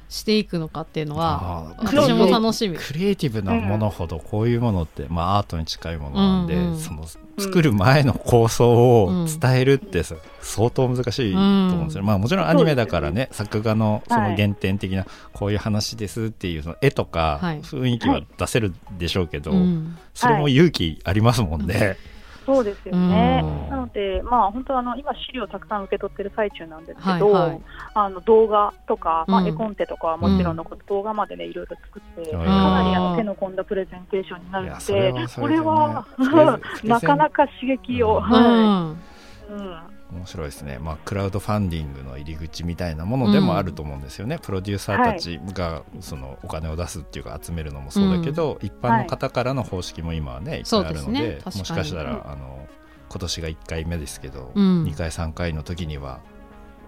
していくのかっていうのは私も楽しみ。クリエイティブなものほどこういうものって、まあ、アートに近いものなんで、うんうん。その作る前の構想をうん。伝えるってさ相当難しいと思うんですよ、まあもちろんアニメだからね作画のその原点的なこういう話ですっていうその絵とかはい。雰囲気は出せるでしょうけど、うん。それも勇気ありますもんね。そうですよね。うん。なので、まあ、本当あの、今、資料たくさん受け取ってる最中なんですけど、はいはい。あの動画とか、まあうん。絵コンテとかはもちろんのこと、動画までね、いろいろ作って、うん。かなりあの手の込んだプレゼンテーションになるので、これは なかなか刺激を、うん面白いですね、まあ、クラウドファンディングの入り口みたいなものでもあると思うんですよね、プロデューサーたちがそのお金を出すっていうか集めるのもそうだけど、一般の方からの方式も今はね、い。っぱいあるのでね。もしかしたらあの今年が1回目ですけど、うん。2回3回の時には、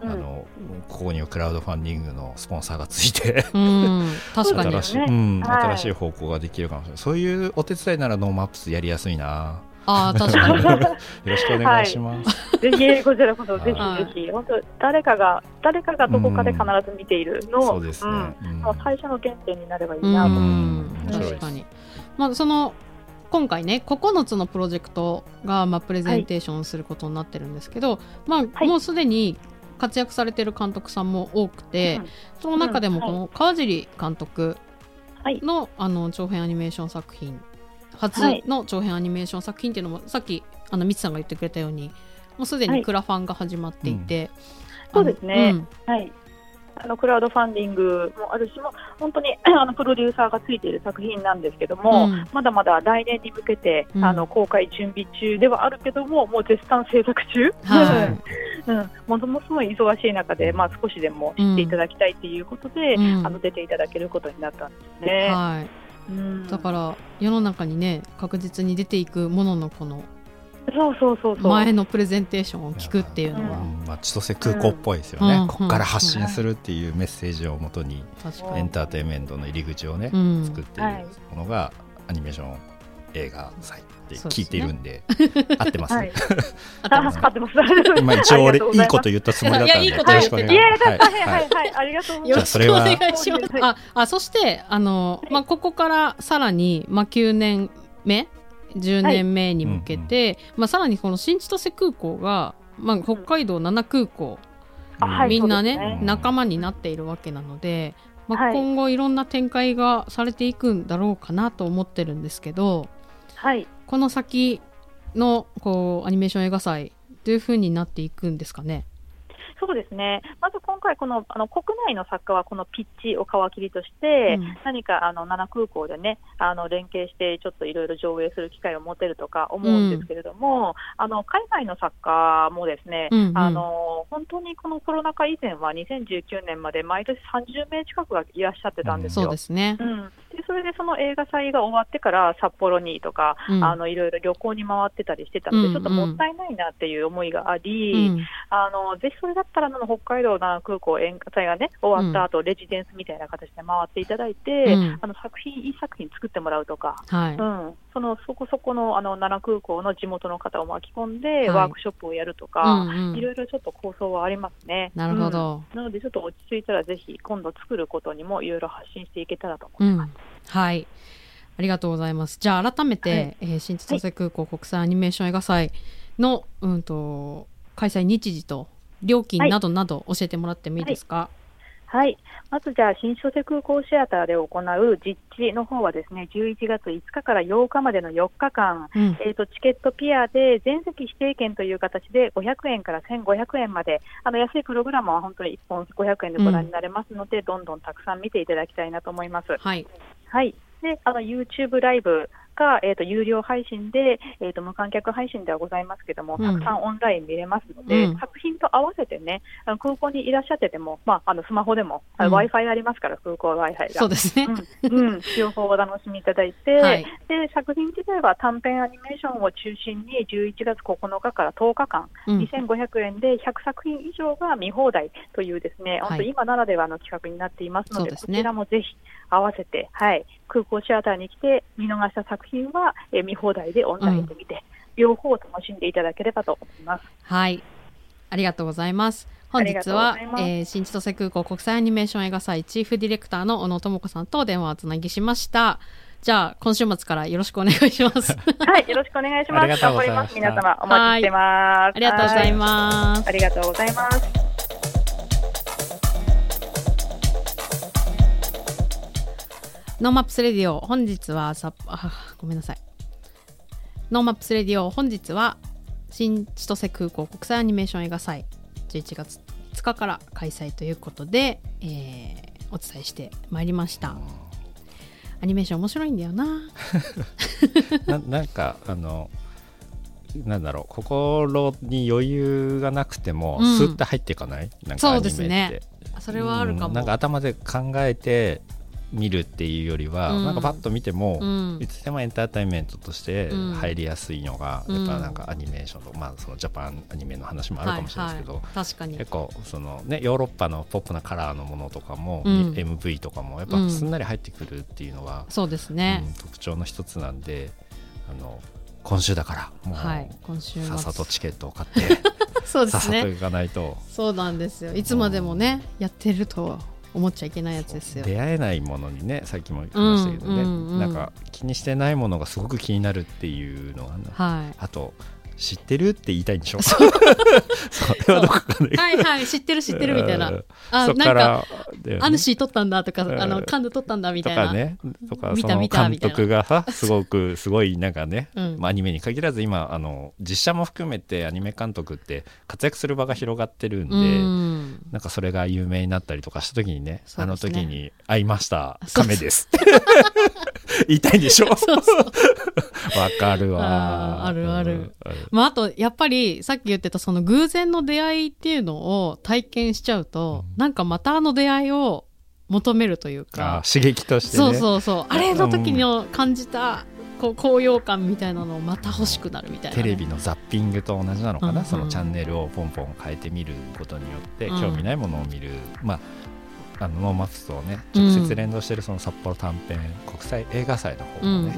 うん。あのここにはクラウドファンディングのスポンサーがついて新しい方向ができるかもしれない。そういうお手伝いなら No Maps やりやすいなああ確かに。よろしくお願いします、ぜひ、こちらこそ、ぜはいひ。ぜひ、本当、誰かが、誰かがどこかで必ず見ているのを、そうですね、うんうん。もう最初の原点になればいいうん。なと思い確かに、まあ、その今回ね9つのプロジェクトが、まあ、プレゼンテーションすることになってるんですけど、まあはい。もうすでに活躍されてる監督さんも多くて、うんその中でもうんこの川尻監督はい。の,、あの長編アニメーション作品初はいの長編アニメーション作品っていうのも、さっきあのミツさんが言ってくれたようにもうすでにクラファンが始まっていて、あのそうですね。ん。はい。あのクラウドファンディングもあるしも、本当に あのプロデューサーがついている作品なんですけども、うん。まだまだ来年に向けて、うん。あの公開準備中ではあるけども、もう絶賛制作中、はい。うん、ものもすごい忙しい中で、まあ、少しでも知っていただきたいということで、うん。あの出ていただけることになったんですね。はいうん。だから世の中にね確実に出ていくもののこのそうそうそうそう。前のプレゼンテーションを聞くっていうのは。うん。まあ、千歳空港っぽいですよね、うん。ここから発信するっていうメッセージをもとに確かに。エンターテインメントの入り口をね、うん。作っているものがアニメーション映画祭って聞いているんで合ってます、はい。合ってますあ合ってます。今一応俺いいこと言ったつもりだったんでいやいいこと言ってたよろしくお願いしますはいはいはい、ありがとうございます。よろしくお願いしはます。いあ、あ、そして、あの、まあ、ここからさらに、まあ、9年目？10年目に向けて、まあ、さらにこの新千歳空港が、まあ、北海道7空港、みんなね仲間になっているわけなので、まあ、はい今後いろんな展開がされていくんだろうかなと思ってるんですけどはい。この先のこうアニメーション映画祭どういう風になっていくんですかね？そうですね、まず今回、このあの国内の作家はこのピッチを皮切りとして、うん何かあの奈良空港でね、あの連携して、ちょっといろいろ上映する機会を持てるとか思うんですけれども、あの海外の作家もですね、うんうんあの本当にこのコロナ禍以前は2019年まで毎年30名近くがいらっしゃってたんですよ。そうですねう。ん、でそれでその映画祭が終わってから札幌にとか、うんあのいろいろ旅行に回ってたりしてたので、うんちょっともったいないなっていう思いがあうり、んあのぜひそれだったらあの北海道の空港映画祭がね終わった後、レジデンスみたいな形で回っていただいて、うんあの作品いい作品作ってもらうとか。はい。うん、そのそこそこのあの奈良空港の地元の方を巻き込んで、はいワークショップをやるとか、うんうんいろいろちょっと構想はありますね。なるほど。うんなので、ちょっと落ち着いたら、ぜひ今度作ることにもいろいろ発信していけたらとう思います。ん。はい。ありがとうございます。じゃあ改めて、はいえー新千歳空港国際アニメーション映画祭の、うんと開催日時と料金などなど教えてもらってもいいですか？はい。まずじゃあ、新千歳空港シアターで行う実地の方はですね、11月5日から8日までの4日間、うん。えー、とチケットピアで全席指定券という形で500円から1500円まで、あの安いプログラムは本当に1本500円でご覧になれますので、どんどんたくさん見ていただきたいなと思います。はい。はい。で、あの YouTube ライブが、えー、と有料配信で、えー、と無観客配信ではございますけども、うん。たくさんオンライン見れますので、うん。作品と合わせてね、あの空港にいらっしゃってても、まあ、あのスマホでも、うん。w i f i ありますから、空港は Wi-Fi が。そうですね。うん、うん、両方お楽しみいただいて、はい。で作品自体は短編アニメーションを中心に11月9日から10日間、うん。2500円で100作品以上が見放題というですね、はい。本当今ならではの企画になっていますので、こちらもぜひ合わせて、はい、空港シアターに来て見逃した作品は、えー見放題でオンラインで見て、両方楽しんでいただければと思います。はい。ありがとうございます。本日はえー新千歳空港国際アニメーション映画祭チーフディレクターの小野智子さんと電話をつなぎしました。じゃあ今週末からよろしくお願いします。はい、よろしくお願いします。ありがとう頑張ります。ございました皆様お待ちしてます。ありがとうございす。ます。ありがとうございます。No Maps Radio 本日はさあごめんなさい。 No Maps Radio 本日は新千歳空港国際アニメーション映画祭11月5日から開催ということで、えーお伝えしてまいりました。アニメーション面白いんだよな。ななんかあのなんだろう心に余裕がなくても、うん。スッて入っていかない？なんかそうアニメって。ですね。それはあるかも、うんなんか頭で考えて見るっていうよりは、うん。なんかパッと見ても、うん。いつでもエンターテインメントとしてうん。入りやすいのが、うんやっぱなんかアニメーションと、まあそのジャパンアニメの話もあるかもしれないですけど、はいはい、確かに。結構そのねヨーロッパのポップなカラーのものとかも、うん。MV とかもやっぱうん。すんなり入ってくるっていうのは、そうですね。うん、特徴の一つなんであの今週だからもう、はい今週さっさと末チケットを買って そうでさっすね。さと行かないと。そうなんですよ。いつまでもねやってると思っちゃいけないやつですよ。出会えないものにねさっきも言いましたけどね、うんうんうん。なんか気にしてないものがすごく気になるっていうのがね。はい。あと知ってる？って言いたいんでしょ？そ れはどこかで。はいはい知ってる知ってるみたいな。うん。あそっなんかからアヌシー撮ったんだとか、うんあのカンヌ撮ったんだみとたいな。かね。とかその監督がさ すごくすごいなんかね、うん。まあ、アニメに限らず今あの実写も含めてアニメ監督って活躍する場が広がってるんで、うん。なんかそれが有名になったりとかした時にねあの時に会いました。亀です 言いたいんでしょ？わかるわ。あーあるある。うんまあ、あと、やっぱり、さっき言ってた、その偶然の出会いっていうのを体験しちゃうと、なんかまたあの出会いを求めるというあか、ー刺激としてね。そうそうそう、あれの時の感じた、こう、高揚感みたいなのをまた欲しくなるみたいなね、テレビのザッピングと同じなのかな、うんうん。そのチャンネルをポンポン変えてみることによって、うん。興味ないものを見る。まああの No Maps とねうん直接連動してるその札幌短編国際映画祭の方うんもね、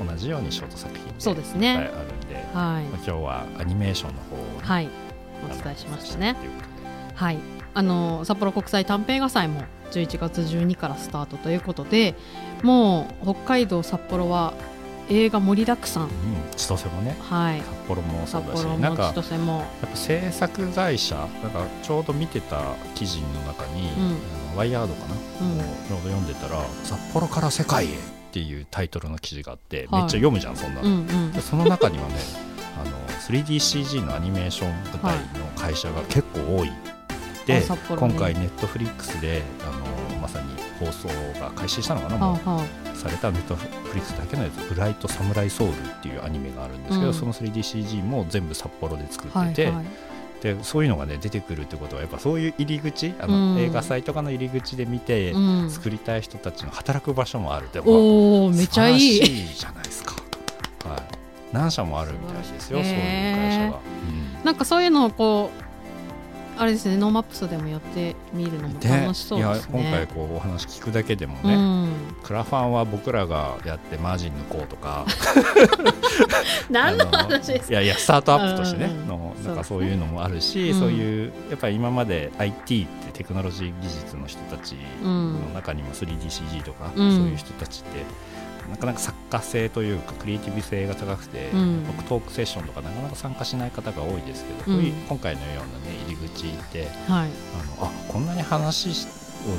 うん。同じようにショート作品そうですいっぱいあね。るんで、はいまあ。今日はアニメーションの方をね、はい。お伝えしましたねはい、あの札幌国際短編映画祭も11月12からスタートということでもう北海道札幌は映画盛りだくさん、うん、千歳もね。はい、札幌もそう札だしなんか千歳も、やっぱ制作会社なんかちょうど見てた記事の中に、ん。あのワイヤードかな、うん。をちょうど読んでたら「札幌から世界へ」っていうタイトルの記事があって、はい。めっちゃ読むじゃんそんなの、うんうん。でその中にはね あの 3DCG のアニメーション舞台の会社が結構多い。で、札幌ね。今回ネットフリックスであの放送が開始したのかな、もう。はあ。はされたネットフリックスだけのやつ「ブライト・サムライ・ソウル」っていうアニメがあるんですけど、うん。その 3DCG も全部札幌で作ってて、はいはい。でそういうのがね出てくるってことはやっぱそういう入り口あの、うん。映画祭とかの入り口で見て、うん。作りたい人たちの働く場所もあるって、まあおおめっちゃいい。じゃないですか、はい、何社もあるみたいですよ、そういう会社が、なんかそういうのをこうあれですね No Maps でもやってみるのもで楽しそうですね。いや今回こうお話聞くだけでもうね、ん、クラファンは僕らがやってマージン抜こうとか。何のあ話ですか？いやいやスタートアップとしてね、うんうんうん。のそうなんかそういうのもあるし、うん。そういうやっぱり今まで IT ってテクノロジー技術の人たちの中にも 3DCG とか、うん。そういう人たちってなかなか作家性というかクリエイティブ性が高くて、うん。僕トークセッションとかなかなか参加しない方が多いですけど、うん。今回のような、ね、入り口ってはい。あのあこんなに話を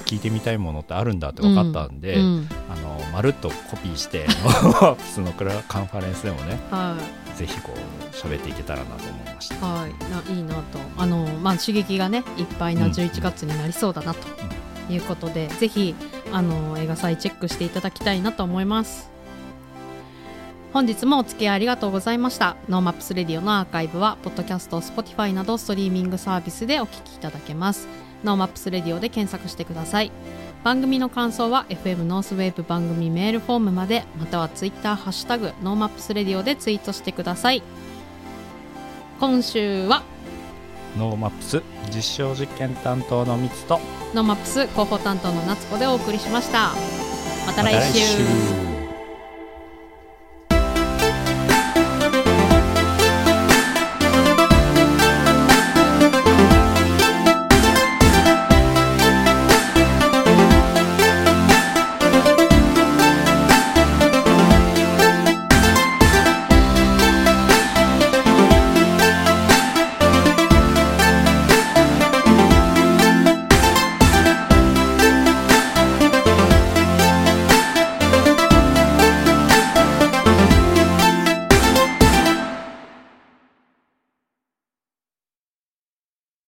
聞いてみたいものってあるんだって分かったんで、うん。あのまるっとコピーして 普通のクラカンファレンスでもねはい。ぜひこう喋っていけたらなと思いました。はい、ないいなと。あの、まあ、刺激がねいっぱいなうん。11月になりそうだなということで、ぜひあの映画祭チェックしていただきたいなと思います。本日もお付き合いありがとうございました。 No Maps Radio のアーカイブはポッドキャスト Spotify などストリーミングサービスでお聞きいただけます。No Maps Radio で検索してください。番組の感想は FM NORTH WAVE 番組メールフォームまでまたはツイッターハッシュタグ No Maps Radio でツイートしてください。今週は No Maps 実証実験担当のミツと No Maps 広報担当の夏子でお送りしました。また来週